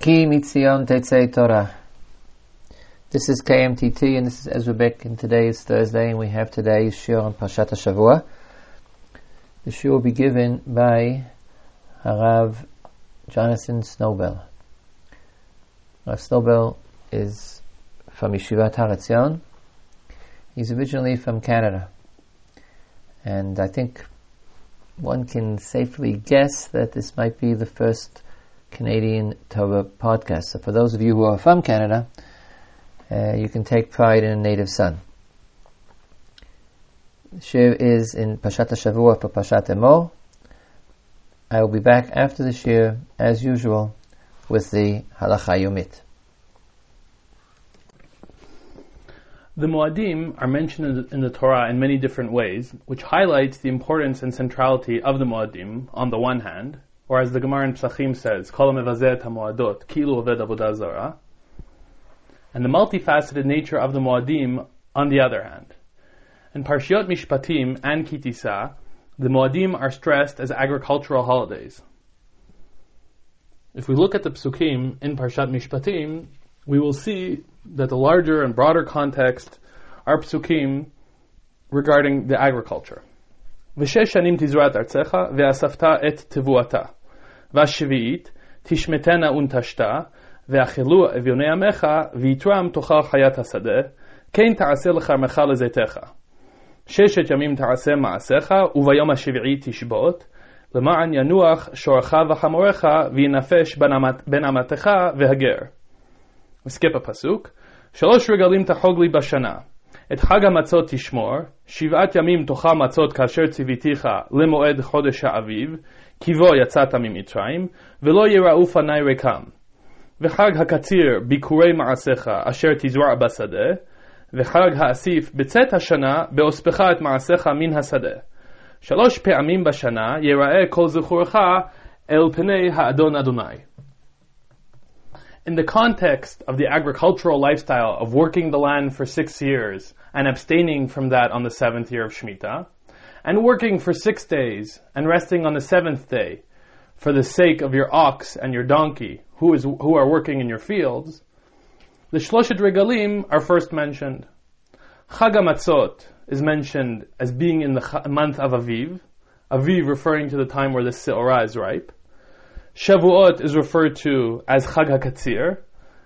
Ki Mitzion Torah. This is KMTT and this is Ezra Bick and today is Thursday and we have today's Shiur on Pashat Shavua. The Shiur will be given by Harav Jonathan Snowbell. Rav Snowbell is from Yeshivat Har He's originally from Canada. And I think one can safely guess that this might be the first Canadian Torah podcast. So for those of you who are from Canada, uh, you can take pride in a native son. Shiur is in Pashat Shavua for Pashat Emor. I will be back after the Shiur, as usual, with the Halacha Yomit. The Moadim are mentioned in the Torah in many different ways, which highlights the importance and centrality of the Moadim on the one hand, or as the Gemara in Psachim says, Kol mevazeh moadot, kilu oved avodah. And the multifaceted nature of the Moadim, on the other hand. In Parshiot Mishpatim and Kitisa, the Moadim are stressed as agricultural holidays. If we look at the Psukim in Parshat Mishpatim, we will see that the larger and broader context are Psukim regarding the agriculture. Vishesh shanim tizrat artzecha ve'asafta et tivuata. והשביעית תשמטנה ונטשתה, ואכלו אביוני עמך, ויתרם תאכל חיית השדה, כן תעשה לכרמך לזיתך. ששת ימים תעשה מעשיך, וביום השביעי תשבות, למען ינוח שורך וחמורך, וינפש בין אמתך והגר. A pasuk. שלוש רגלים תחוג לי בשנה. את חג המצות תשמור, שבעת ימים תאכל מצות כאשר ציוויתיך למועד חודש האביב, כי בו יצאת ממצרים, ולא יראו פני ריקם. וחג הקציר ביקורי מעשיך אשר תזרע בשדה, וחג האסיף בצאת השנה באוספך את מעשיך מן השדה. שלוש פעמים בשנה יראה כל זכורך אל פני האדון אדוני. in the context of the agricultural lifestyle of working the land for six years and abstaining from that on the seventh year of Shemitah, and working for six days and resting on the seventh day for the sake of your ox and your donkey who, is, who are working in your fields, the Shloshet Regalim are first mentioned. Chag Matzot is mentioned as being in the month of Aviv, Aviv referring to the time where the Seorah is ripe. Shavuot is referred to as Chag HaKatzir,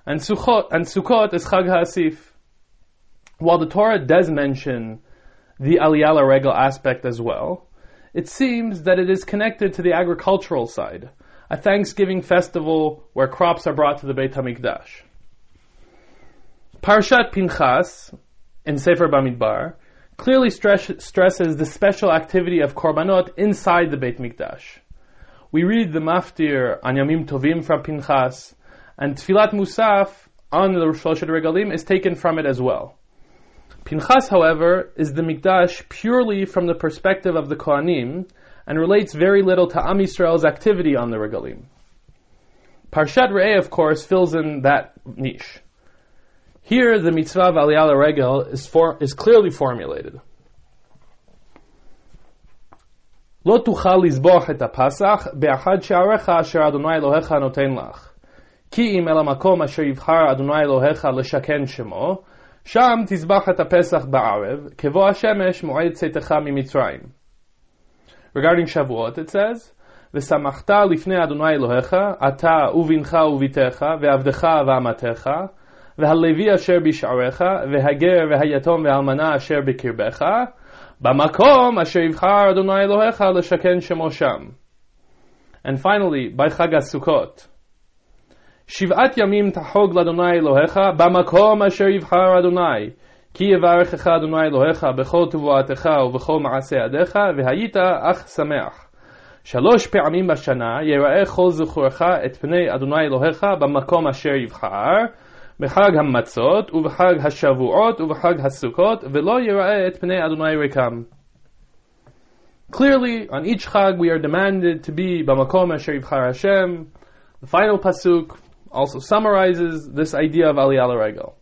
and Sukkot, and Sukkot is Chag HaAsif. While the Torah does mention the Aliyah Regel aspect as well, it seems that it is connected to the agricultural side, a Thanksgiving festival where crops are brought to the Beit HaMikdash. Parshat Pinchas in Sefer Bamidbar clearly stress, stresses the special activity of korbanot inside the Beit Mikdash. We read the Maftir on Yamim Tovim from Pinchas, and Tfilat Musaf on the Shloshet Regalim is taken from it as well. Pinchas, however, is the Mikdash purely from the perspective of the Kohanim and relates very little to Am Yisrael's activity on the Regalim. Parshat Re'eh, of course, fills in that niche. Here, the mitzvah of Aliyah Regel is, for, is clearly formulated. לא תוכל לזבוח את הפסח באחד שעריך אשר אדוני אלוהיך נותן לך. כי אם אל המקום אשר יבחר אדוני אלוהיך לשכן שמו, שם תזבח את הפסח בערב, כבוא השמש מועד צאתך ממצרים. Regarding Shavuot it says, ושמחת לפני אדוני אלוהיך, אתה ובנך וביתך, ועבדך ואמתך, והלוי אשר בשעריך, והגר והיתום והאלמנה אשר בקרבך, במקום אשר יבחר אדוני אלוהיך לשכן שמו שם. And finally, by חג הסוכות. שבעת ימים תחוג לאדוני אלוהיך במקום אשר יבחר אדוני. כי יברכך אדוני אלוהיך בכל תבואתך ובכל מעשה ידיך, והיית אך שמח. שלוש פעמים בשנה יראה כל זכורך את פני אדוני אלוהיך במקום אשר יבחר, בחג המצות ובחג השבועות ובחג הסוכות, ולא יראה את פני אדוני ריקם. Clearly, on each chag we are demanded to be b'makom asher yivchar Hashem. The final pasuk also summarizes this idea of Aliyah Regel.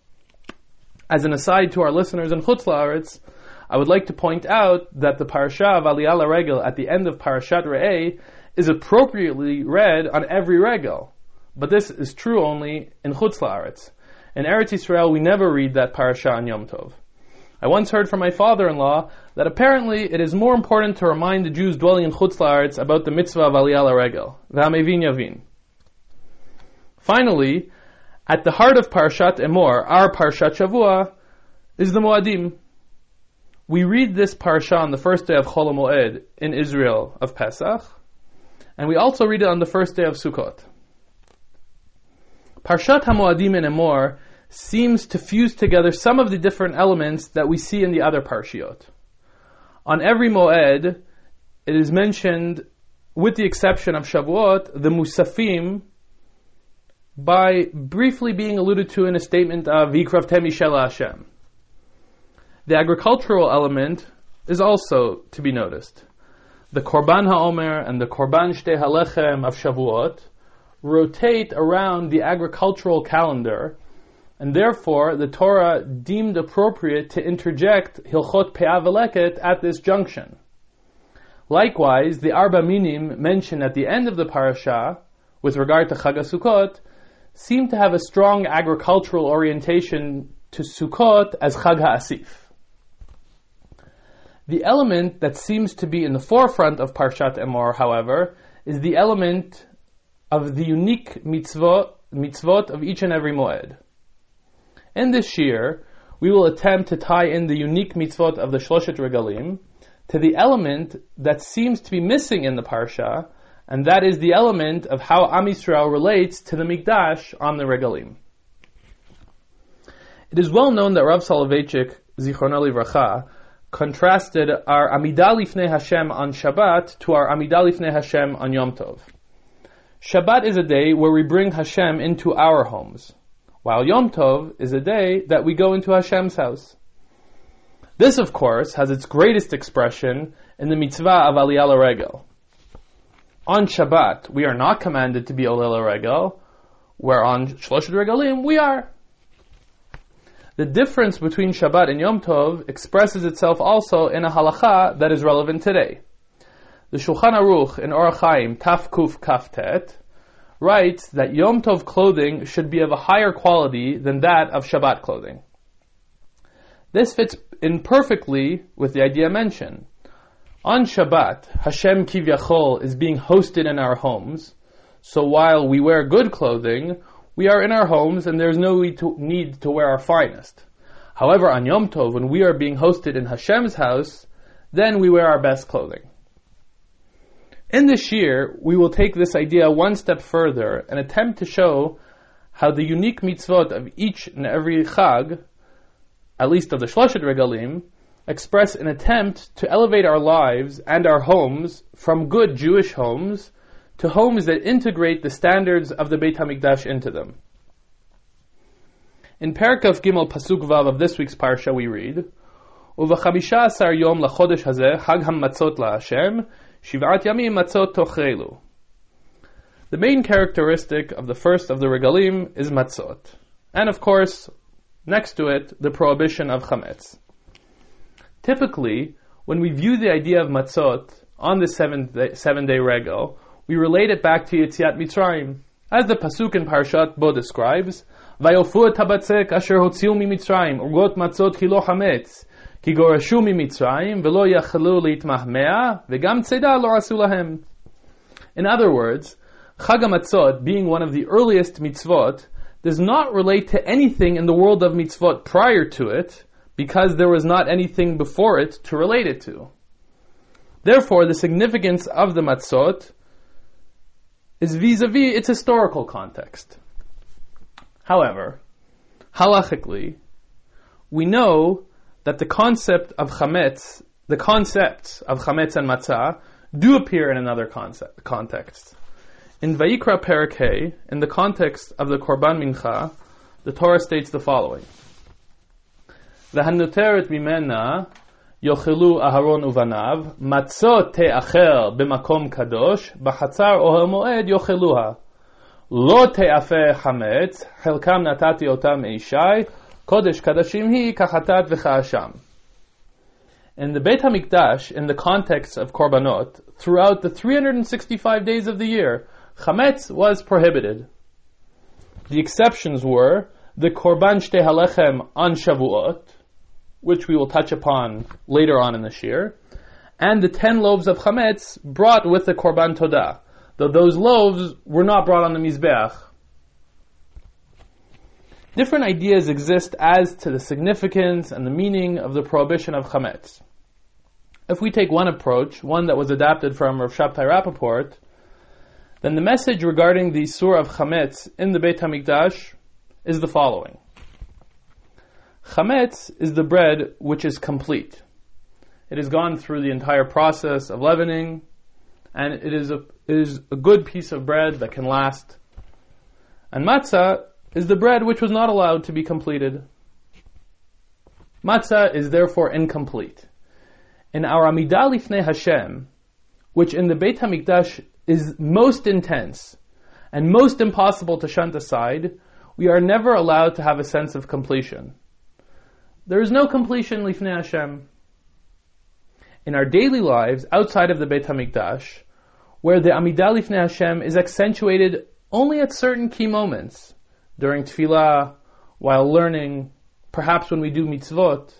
As an aside to our listeners in Chutz La'aretz, I would like to point out that the parasha of Aliyah Regel at the end of Parashat Re'eh is appropriately read on every regel. but this is true only in Chutz La'aretz. In Eretz Yisrael, we never read that parasha on Yom Tov. I once heard from my father-in-law that apparently it is more important to remind the Jews dwelling in Chutz La'aretz about the mitzvah of Aliyah Regel, V'hamevin Yavin. Finally, at the heart of Parshat Emor, our Parshat Shavua, is the Moadim. We read this parasha on the first day of Chol Moed in Israel of Pesach, and we also read it on the first day of Sukkot. Parshat HaMoadim in Emor seems to fuse together some of the different elements that we see in the other parshiot. On every Moed, it is mentioned, with the exception of Shavuot, the Musafim, by briefly being alluded to in a statement of Vikravtemi Shela Hashem. The agricultural element is also to be noticed. The Korban HaOmer and the Korban Shtei Halechem of Shavuot rotate around the agricultural calendar, and therefore the Torah deemed appropriate to interject Hilchot Pe'aveleket at this junction. Likewise, the Arba Minim mentioned at the end of the parasha, with regard to Chag seem to have a strong agricultural orientation to Sukkot as Chag HaAsif. The element that seems to be in the forefront of Parshat Emor, however, is the element of the unique mitzvot, mitzvot of each and every moed. In this year, we will attempt to tie in the unique mitzvot of the Shloshet Regalim to the element that seems to be missing in the Parsha, and that is the element of how Am Yisrael relates to the Mikdash on the Regalim. It is well known that Rav Soloveitchik, Zichrono Livracha, contrasted our Amidah Lifnei Hashem on Shabbat to our Amidah Lifnei Hashem on Yom Tov. Shabbat is a day where we bring Hashem into our homes, while Yom Tov is a day that we go into Hashem's house. This, of course, has its greatest expression in the mitzvah of Aliyah Regel. On Shabbat, we are not commanded to be Olel Regel, where on Shloshet Regalim, we are. The difference between Shabbat and Yom Tov expresses itself also in a halacha that is relevant today. The Shulchan Aruch in Orach Chaim Taf Kuf Kaftet writes that Yom Tov clothing should be of a higher quality than that of Shabbat clothing. This fits in perfectly with the idea mentioned. On Shabbat, Hashem Kivyachol is being hosted in our homes, so while we wear good clothing, we are in our homes and there's no need to wear our finest. However, on Yom Tov, when we are being hosted in Hashem's house, then we wear our best clothing. In this year, we will take this idea one step further and attempt to show how the unique mitzvot of each and every Chag, at least of the Shloshet Regalim, express an attempt to elevate our lives and our homes from good Jewish homes to homes that integrate the standards of the Beit HaMikdash into them. In Perikav Gimel Pasuk Vav of this week's Parsha we read. The main characteristic of the first of the regalim is matzot, and of course, next to it, the prohibition of chametz. Typically, when we view the idea of matzot on the seven day, seven day we relate it back to Yetziat Mitzrayim. As the Pasuk in Parshat Bo describes, Vayofu tabatzek asher hotziu mi Mitzrayim, urgot matzot ki lo hametz, ki gorashu mi Mitzrayim, velo yachelu leitmahmea, vegam tzeda lo asu lahem. In other words, Chag HaMatzot, being one of the earliest mitzvot, does not relate to anything in the world of mitzvot prior to it, because there was not anything before it to relate it to. Therefore, the significance of the matzot is vis-a-vis its historical context. However, halachically, we know that the concept of chametz, the concepts of chametz and matzah, do appear in another concept, context. In Vayikra Perak in the context of the Korban Mincha, the Torah states the following: "V'hanuteret mimena yochelu Aharon uvanav matzot te'acher b'makom kadosh b'chatzar ohel moed yocheluha lo te'afer chametz chelkam natati otam eishai kodesh kadashim hi kachatat v'cha'asham." In the Beit HaMikdash, in the context of Korbanot, throughout the 365 days of the year, Chametz was prohibited. The exceptions were the Korban Shtei Halechem on Shavuot, which we will touch upon later on in the year, and the ten loaves of Chametz brought with the Korban Todah, though those loaves were not brought on the Mizbeach. Different ideas exist as to the significance and the meaning of the prohibition of Chametz. If we take one approach, one that was adapted from Rav Shabtai Rappaport, then the message regarding the Surah of Chametz in the Beit HaMikdash is the following. Chametz is the bread which is complete. It has gone through the entire process of leavening, and it is a, it is a good piece of bread that can last. And matzah is the bread which was not allowed to be completed. Matzah is therefore incomplete. In our Amidah Lifnei Hashem, which in the Beit HaMikdash is most intense and most impossible to shunt aside, we are never allowed to have a sense of completion. There is no completion lifnei Hashem. In our daily lives, outside of the Beit HaMikdash, where the Amidah lifnei Hashem is accentuated only at certain key moments, during tefillah, while learning, perhaps when we do mitzvot,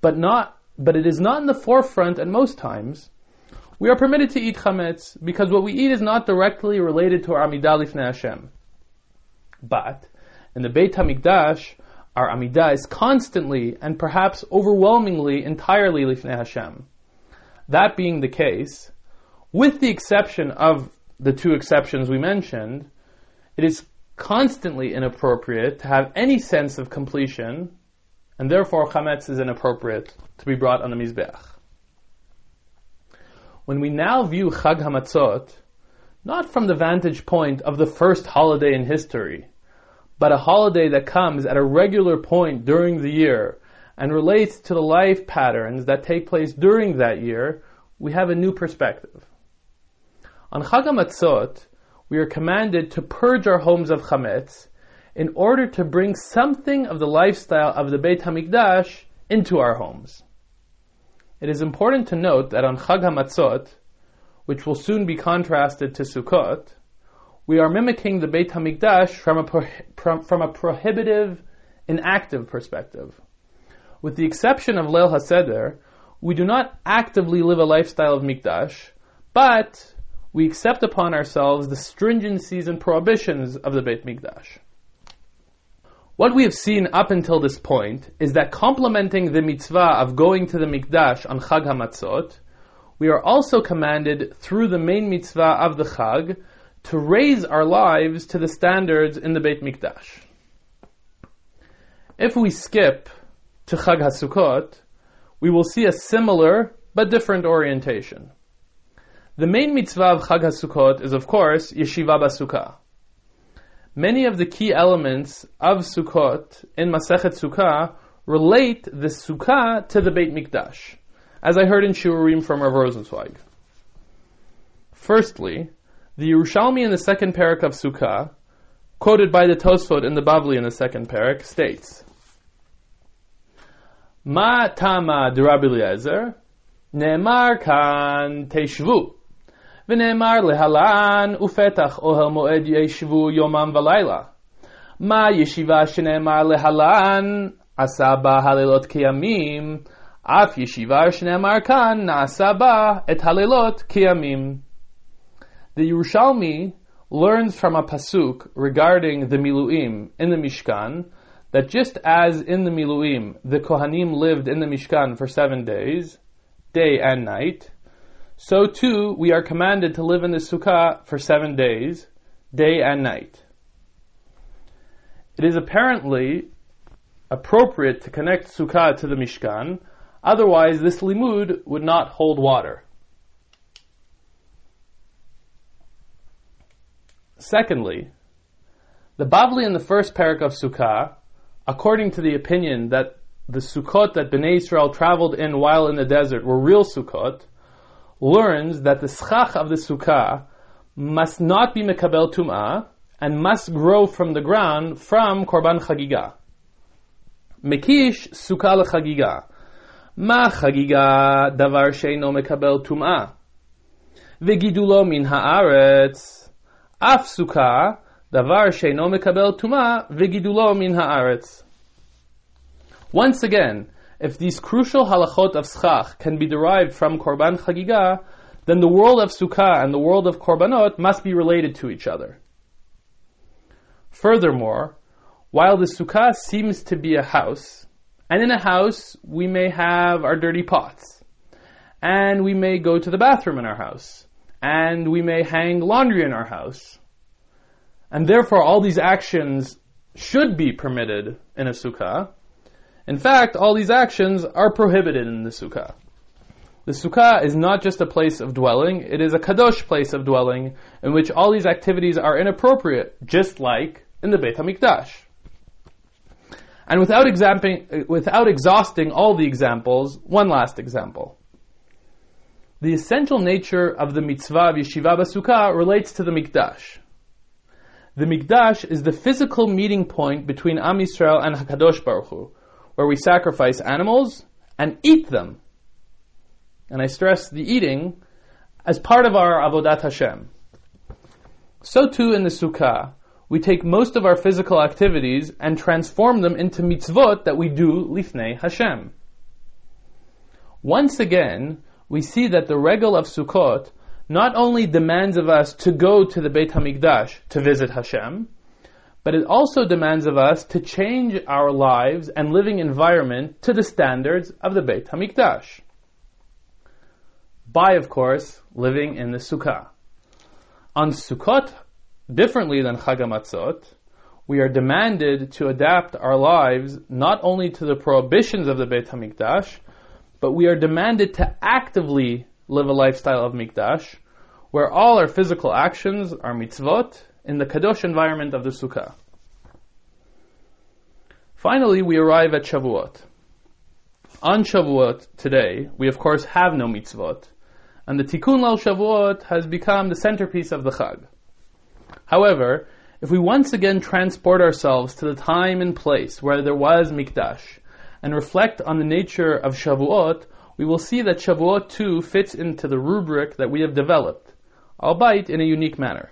but not, but it is not in the forefront at most times, we are permitted to eat chametz because what we eat is not directly related to our Amidah lifnei Hashem. But in the Beit HaMikdash, our Amidah is constantly and perhaps overwhelmingly entirely Lifnei Hashem. That being the case, with the exception of the two exceptions we mentioned, it is constantly inappropriate to have any sense of completion, and therefore chametz is inappropriate to be brought on the mizbeach. When we now view Chag Hamatzot, not from the vantage point of the first holiday in history, but a holiday that comes at a regular point during the year and relates to the life patterns that take place during that year, we have a new perspective. On Chag HaMatzot, we are commanded to purge our homes of chametz in order to bring something of the lifestyle of the Beit HaMikdash into our homes. It is important to note that on Chag HaMatzot, which will soon be contrasted to Sukkot, we are mimicking the Beit HaMikdash from a, pro- from a prohibitive, inactive perspective. With the exception of Leil HaSeder, we do not actively live a lifestyle of Mikdash, but we accept upon ourselves the stringencies and prohibitions of the Beit Mikdash. What we have seen up until this point is that complementing the mitzvah of going to the Mikdash on Chag HaMatzot, we are also commanded through the main mitzvah of the Chag to raise our lives to the standards in the Beit Mikdash. If we skip to Chag HaSukkot, we will see a similar but different orientation. The main mitzvah of Chag HaSukkot is, of course, Yeshiva Basukah. Many of the key elements of Sukkot in Masechet Sukkah relate the Sukkah to the Beit Mikdash, as I heard in Shurim from Rav Rosenzweig. Firstly, the Yerushalmi in the second parak of Sukkah, quoted by the Tosfot in the Bavli in the second parak, states, Ma tama d'Rabbi Eliezer, ne'emar kan teshvu, v'ne'emar lehalan ufetach ohel moed yeshvu yomam v'layla. Ma yeshiva shene'emar lehalan asaba halilot kiyamim, af yeshiva shene'emar kan na'asaba et halilot kiyamim. The Yerushalmi learns from a pasuk regarding the Miluim in the Mishkan that just as in the Miluim the Kohanim lived in the Mishkan for seven days, day and night, so too we are commanded to live in the Sukkah for seven days, day and night. It is apparently appropriate to connect Sukkah to the Mishkan, otherwise this limud would not hold water. Secondly, the Bavli in the first parak of Sukkah, according to the opinion that the Sukkot that Bnei Israel traveled in while in the desert were real Sukkot, learns that the schach of the Sukkah must not be mekabel tum'ah and must grow from the ground from korban chagiga. Mekish sukkah lechagiga. Ma chagiga davar sheino mekabel tum'ah. Vegidulo min haaretz. Once again, if these crucial halachot of schach can be derived from korban chagiga, then the world of sukkah and the world of korbanot must be related to each other. Furthermore, while the sukkah seems to be a house, and in a house we may have our dirty pots, and we may go to the bathroom in our house, and we may hang laundry in our house, and therefore all these actions should be permitted in a sukkah. In fact, all these actions are prohibited in the sukkah. The sukkah is not just a place of dwelling, it is a kadosh place of dwelling in which all these activities are inappropriate, just like in the Beit HaMikdash. And without, without exhausting all the examples, one last example. The essential nature of the mitzvah of yeshiva b'sukkah relates to the mikdash. The mikdash is the physical meeting point between Am Yisrael and Hakadosh Baruch Hu, where we sacrifice animals and eat them. And I stress the eating as part of our Avodat Hashem. So too in the Sukkah, we take most of our physical activities and transform them into mitzvot that we do lifnei Hashem. Once again, we see that the regal of Sukkot not only demands of us to go to the Beit HaMikdash to visit Hashem, but it also demands of us to change our lives and living environment to the standards of the Beit HaMikdash. By, of course, living in the Sukkah. On Sukkot, differently than Chag HaMatzot, we are demanded to adapt our lives not only to the prohibitions of the Beit HaMikdash, but we are demanded to actively live a lifestyle of Mikdash, where all our physical actions are mitzvot in the kadosh environment of the sukkah. Finally, we arrive at Shavuot. On Shavuot today, we of course have no mitzvot, and the Tikkun Leil Shavuot has become the centerpiece of the Chag. However, if we once again transport ourselves to the time and place where there was Mikdash, and reflect on the nature of Shavuot, we will see that Shavuot too fits into the rubric that we have developed, albeit in a unique manner.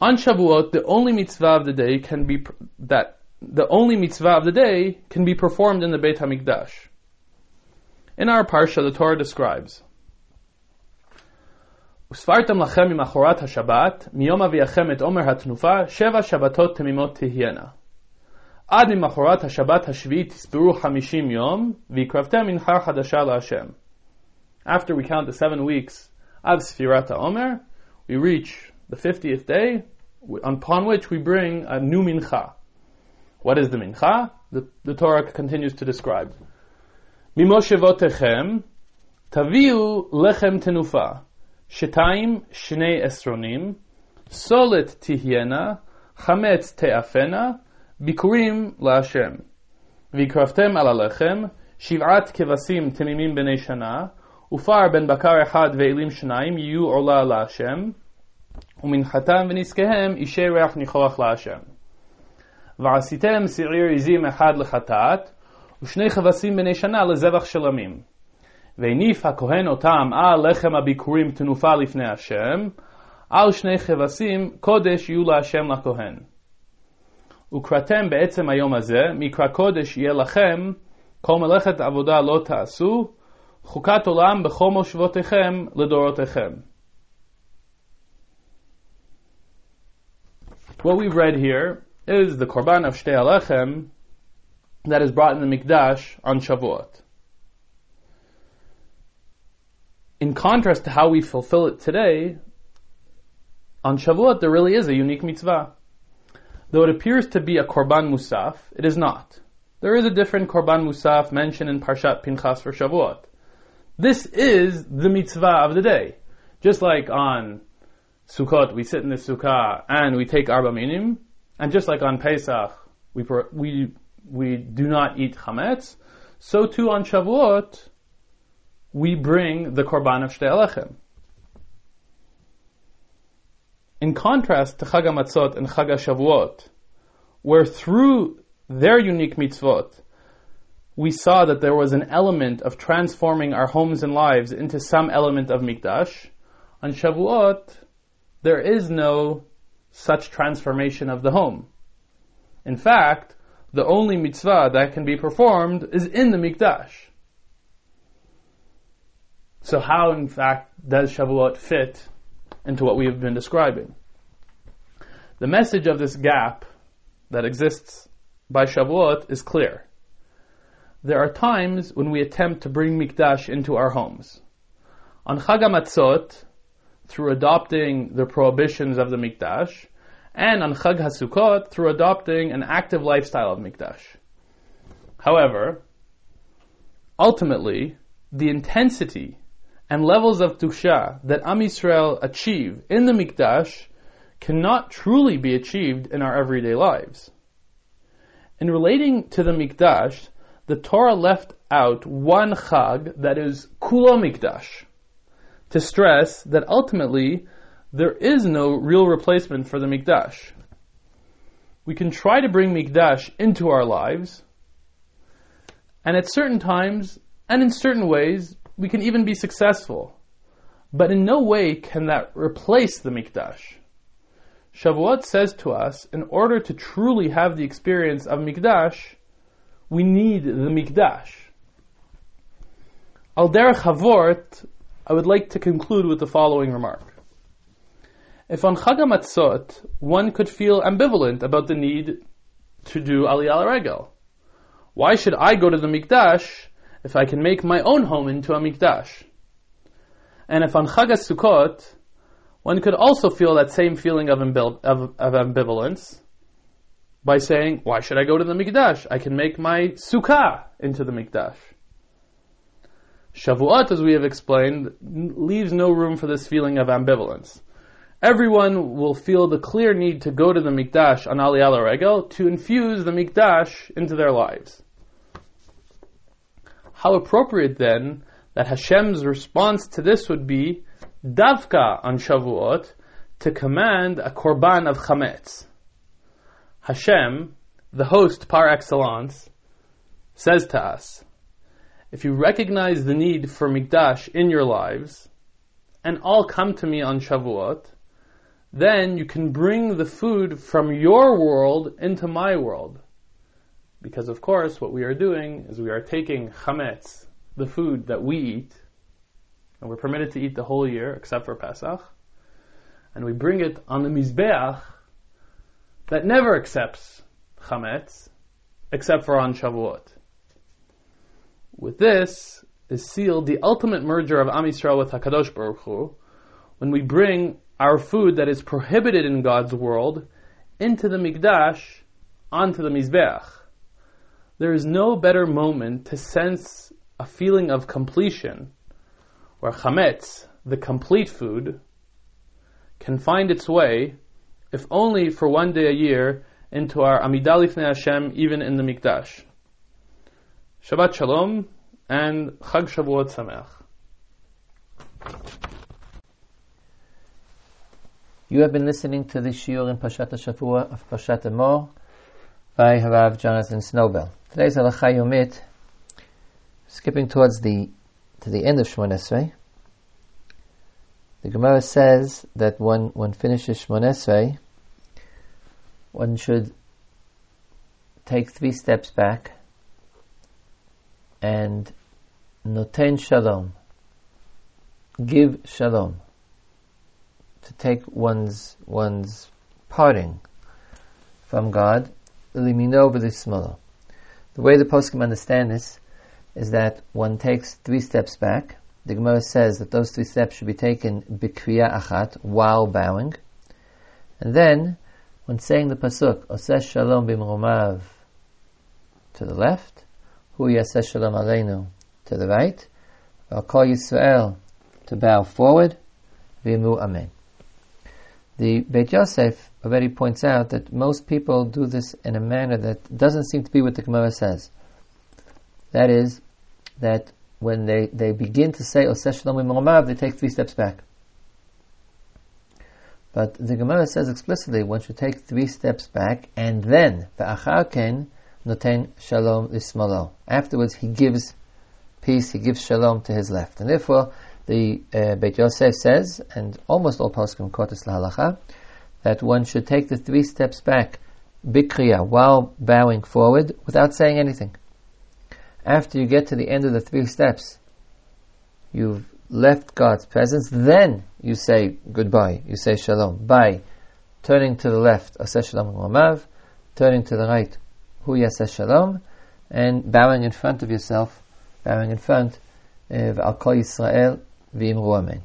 On Shavuot, the only mitzvah of the day can be that the only mitzvah of the day can be performed in the Beit Hamikdash. In our parsha, the Torah describes. וספרתם לכם ממחרת השבת, מיום אביכם את עומר התנופה, שבע שבתות תמימות תהיינה. עד ממחרת השבת השביעית תספרו חמישים יום, והקרבתם מנחה חדשה להשם. After we count the seven weeks of Sfirat HaOmer, we reach the 50th day, upon which we bring a new mincha. What is the mincha? The, the Torah continues to describe. ממושבותיכם תביאו לחם תנופה, שתיים שני עשרונים, סולת תהיינה, חמץ תאפנה, ביקורים להשם. והקרבתם על הלחם שבעת כבשים תמימים בני שנה, ופר בן בקר אחד ואלים שניים יהיו עולה להשם, ומנחתם ונזקיהם אישי ריח ניחוח להשם. ועשיתם שעיר עזים אחד לחטאת, ושני כבשים בני שנה לזבח שלמים. והניף הכהן אותם על לחם הביקורים תנופה לפני השם, על שני כבשים קודש יהיו להשם לכהן. וקראתם בעצם היום הזה, מקרא קודש יהיה לכם, כל מלאכת עבודה לא תעשו, חוקת עולם בכל מושבותיכם לדורותיכם. What we've read here is the Korban of Shtei Alechem that is brought in the Mikdash on Shavuot. In contrast to how we fulfill it today, on Shavuot there really is a unique mitzvah. Though it appears to be a Korban Musaf, it is not. There is a different Korban Musaf mentioned in Parshat Pinchas for Shavuot. This is the mitzvah of the day. Just like on Sukkot, we sit in the Sukkah and we take Arba Minim, and just like on Pesach, we, we, we do not eat Chametz, so too on Shavuot, we bring the Korban of Shtei Alechem. In contrast to Chag HaMatzot and Chag HaShavuot, where through their unique mitzvot, we saw that there was an element of transforming our homes and lives into some element of Mikdash, on Shavuot, there is no such transformation of the home. In fact, the only mitzvah that can be performed is in the mikdash. So how, in fact, does Shavuot fit into what we have been describing? The message of this gap that exists by Shavuot is clear. There are times when we attempt to bring mikdash into our homes. On Chag HaMatzot, through adopting the prohibitions of the mikdash, and on Chag HaSukkot through adopting an active lifestyle of Mikdash. However, ultimately, the intensity and levels of Tusha that Am Yisrael achieve in the Mikdash cannot truly be achieved in our everyday lives. In relating to the Mikdash, the Torah left out one Chag that is Kulo Mikdash, to stress that ultimately there is no real replacement for the Mikdash. We can try to bring Mikdash into our lives, and at certain times, and in certain ways, we can even be successful. But in no way can that replace the Mikdash. Shavuot says to us, in order to truly have the experience of Mikdash, we need the Mikdash. Al derech I would like to conclude with the following remark. If on Chag one could feel ambivalent about the need to do Aliyah Regel. Why should I go to the Mikdash if I can make my own home into a Mikdash? And if on Chag Sukkot, one could also feel that same feeling of, of, of, ambivalence by saying, why should I go to the Mikdash? I can make my Sukkah into the Mikdash. Shavuot, as we have explained, leaves no room for this feeling of ambivalence everyone will feel the clear need to go to the Mikdash on Aliyah Regel to infuse the Mikdash into their lives. How appropriate then that Hashem's response to this would be Davka on Shavuot to command a korban of chametz. Hashem, the host par excellence, says to us, if you recognize the need for Mikdash in your lives, and all come to me on Shavuot, then you can bring the food from your world into my world. Because of course, what we are doing is we are taking chametz, the food that we eat, and we're permitted to eat the whole year except for Pesach, and we bring it on the mizbeach that never accepts chametz except for on Shavuot. With this is sealed the ultimate merger of Am Yisrael with Hakadosh Baruch Hu, when we bring our food that is prohibited in God's world into the Mikdash, onto the Mizbeach. There is no better moment to sense a feeling of completion where chametz, the complete food, can find its way, if only for one day a year, into our Amidah Hashem, even in the Mikdash. Shabbat Shalom and Chag Shavuot Sameach. You have been listening to the Shiur in Pashat Shavua of Pashat Emor by Harav Jonathan Snowbell. Today's Halacha Yomit, skipping towards the to the end of Shmon Esrei. The Gemara says that when one finishes Shmon Esrei, one should take three steps back and noten shalom, give shalom to take one's one's parting from God, limino b'lismolo. The way the poskim understand this is that one takes three steps back. The Gemara says that those three steps should be taken bikriya achat while bowing, and then when saying the pasuk oseh shalom b'mromav to the left, hu yaseh shalom aleinu to the right, I'll call Yisrael to bow forward, v'yimu amen. The Beit Yosef already points out that most people do this in a manner that doesn't seem to be what the Gemara says. That is, that when they, they begin to say Oseh Shalom they take three steps back. But the Gemara says explicitly one should take three steps back and then ken noten shalom lismalo. Afterwards he gives peace, he gives shalom to his left. And therefore the uh, Beit Yosef says, and almost all poskim quote this that one should take the three steps back, bikriya, while bowing forward, without saying anything. After you get to the end of the three steps, you've left God's presence, then you say goodbye, you say shalom, bye. Turning to the left, aseh shalom u'amav, turning to the right, hu yaseh shalom, and bowing in front of yourself, bowing in front of Al Kol Yisrael, v'imru amen.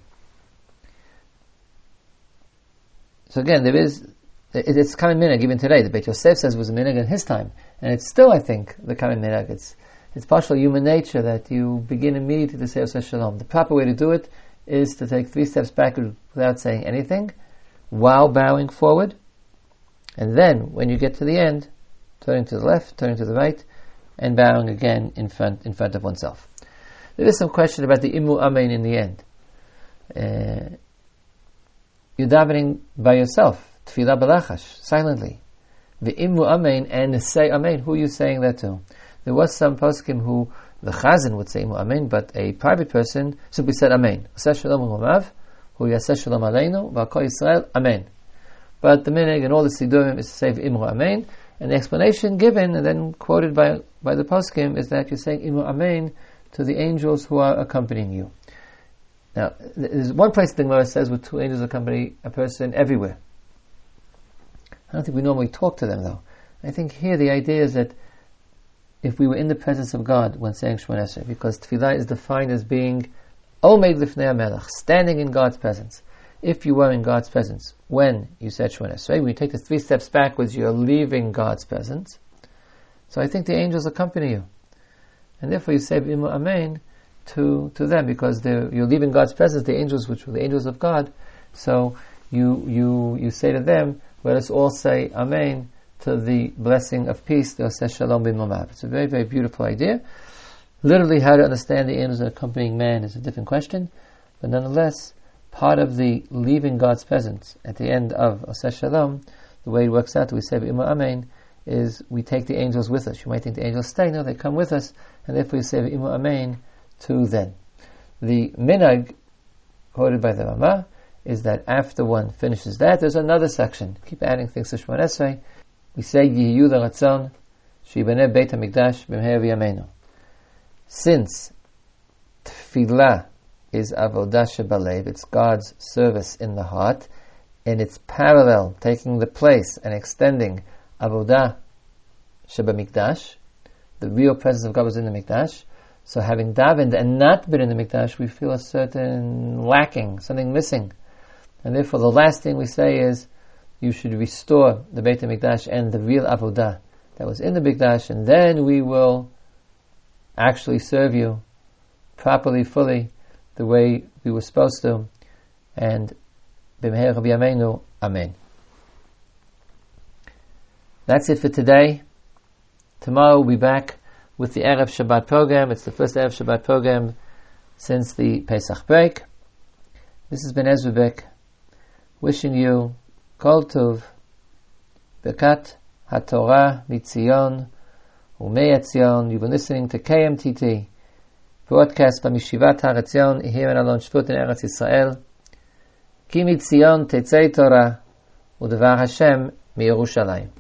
So again, there is, it's common minhag even today. The Beit Yosef says was a minhag in his time, and it's still, I think, the common minhag. It's it's partial human nature that you begin immediately to say Shalom. The proper way to do it is to take three steps backward without saying anything, while bowing forward, and then when you get to the end, turning to the left, turning to the right, and bowing again in front in front of oneself. There is some question about the Imu Amen in the end. Uh, you're davening by yourself, Tfilah Balachash, silently. The Imu Amen and say Amen. Who are you saying that to? There was some poskim who the chazan would say Imu Amen, but a private person simply said Amen. Shalom hu Shalom Aleinu, V'Kol Yisrael, Amen. But the minig and all the sidurim is to say Imu Amen, and the explanation given and then quoted by by the poskim is that you're saying Imu Amen to the angels who are accompanying you. Now, there's one place the Gemara says with two angels accompany a person everywhere. I don't think we normally talk to them though. I think here the idea is that if we were in the presence of God when saying Shemon Esrei, because tefillah is defined as being Omed Lifnei Melech, standing in God's presence. If you were in God's presence when you said Shemon Esrei, when you take the three steps backwards, you're leaving God's presence. So I think the angels accompany you. And therefore you say Imu Amen to, to them, because you're leaving God's presence, the angels, which were the angels of God. So you, you, you say to them, let us all say Amen to the blessing of peace, the Shalom bin. It's a very, very beautiful idea. Literally, how to understand the angels accompanying man is a different question, but nonetheless, part of the leaving God's presence at the end of Oseh Shalom, the way it works out, we say Ima Amen, is we take the angels with us. You might think the angels stay, no, they come with us, and therefore we say Ima Amen to them. The minag, quoted by the Rama, is that after one finishes that, there's another section. Keep adding things to Shemon Esrei, we say Yihiyu Ratzon Shibane Beit HaMikdash B'mher V'yameinu. Since Tefillah is Avodah Shebalev, it's God's service in the heart, and it's parallel, taking the place and extending Avodah Shebamikdash, the real presence of God was in the Mikdash. So having davened and not been in the Mikdash, we feel a certain lacking, something missing. And therefore the last thing we say is, you should restore the Beit HaMikdash and the real Avodah that was in the Mikdash, and then we will actually serve you properly, fully, the way we were supposed to. And B'meher Yameinu, Amen. That's it for today. Tomorrow we'll be back with the Erev Shabbat program. It's the first Erev Shabbat program since the Pesach break. This has been Ezra Bick, wishing you Kol Tov, Bekat HaTorah Mitzion, Umeitzion. You've been listening to KMTT, broadcast by Mishivat HaRetzion here in Alon Shvut in Eretz Yisrael. Ki Mitzion תצא Torah ודבר Hashem מירושלים.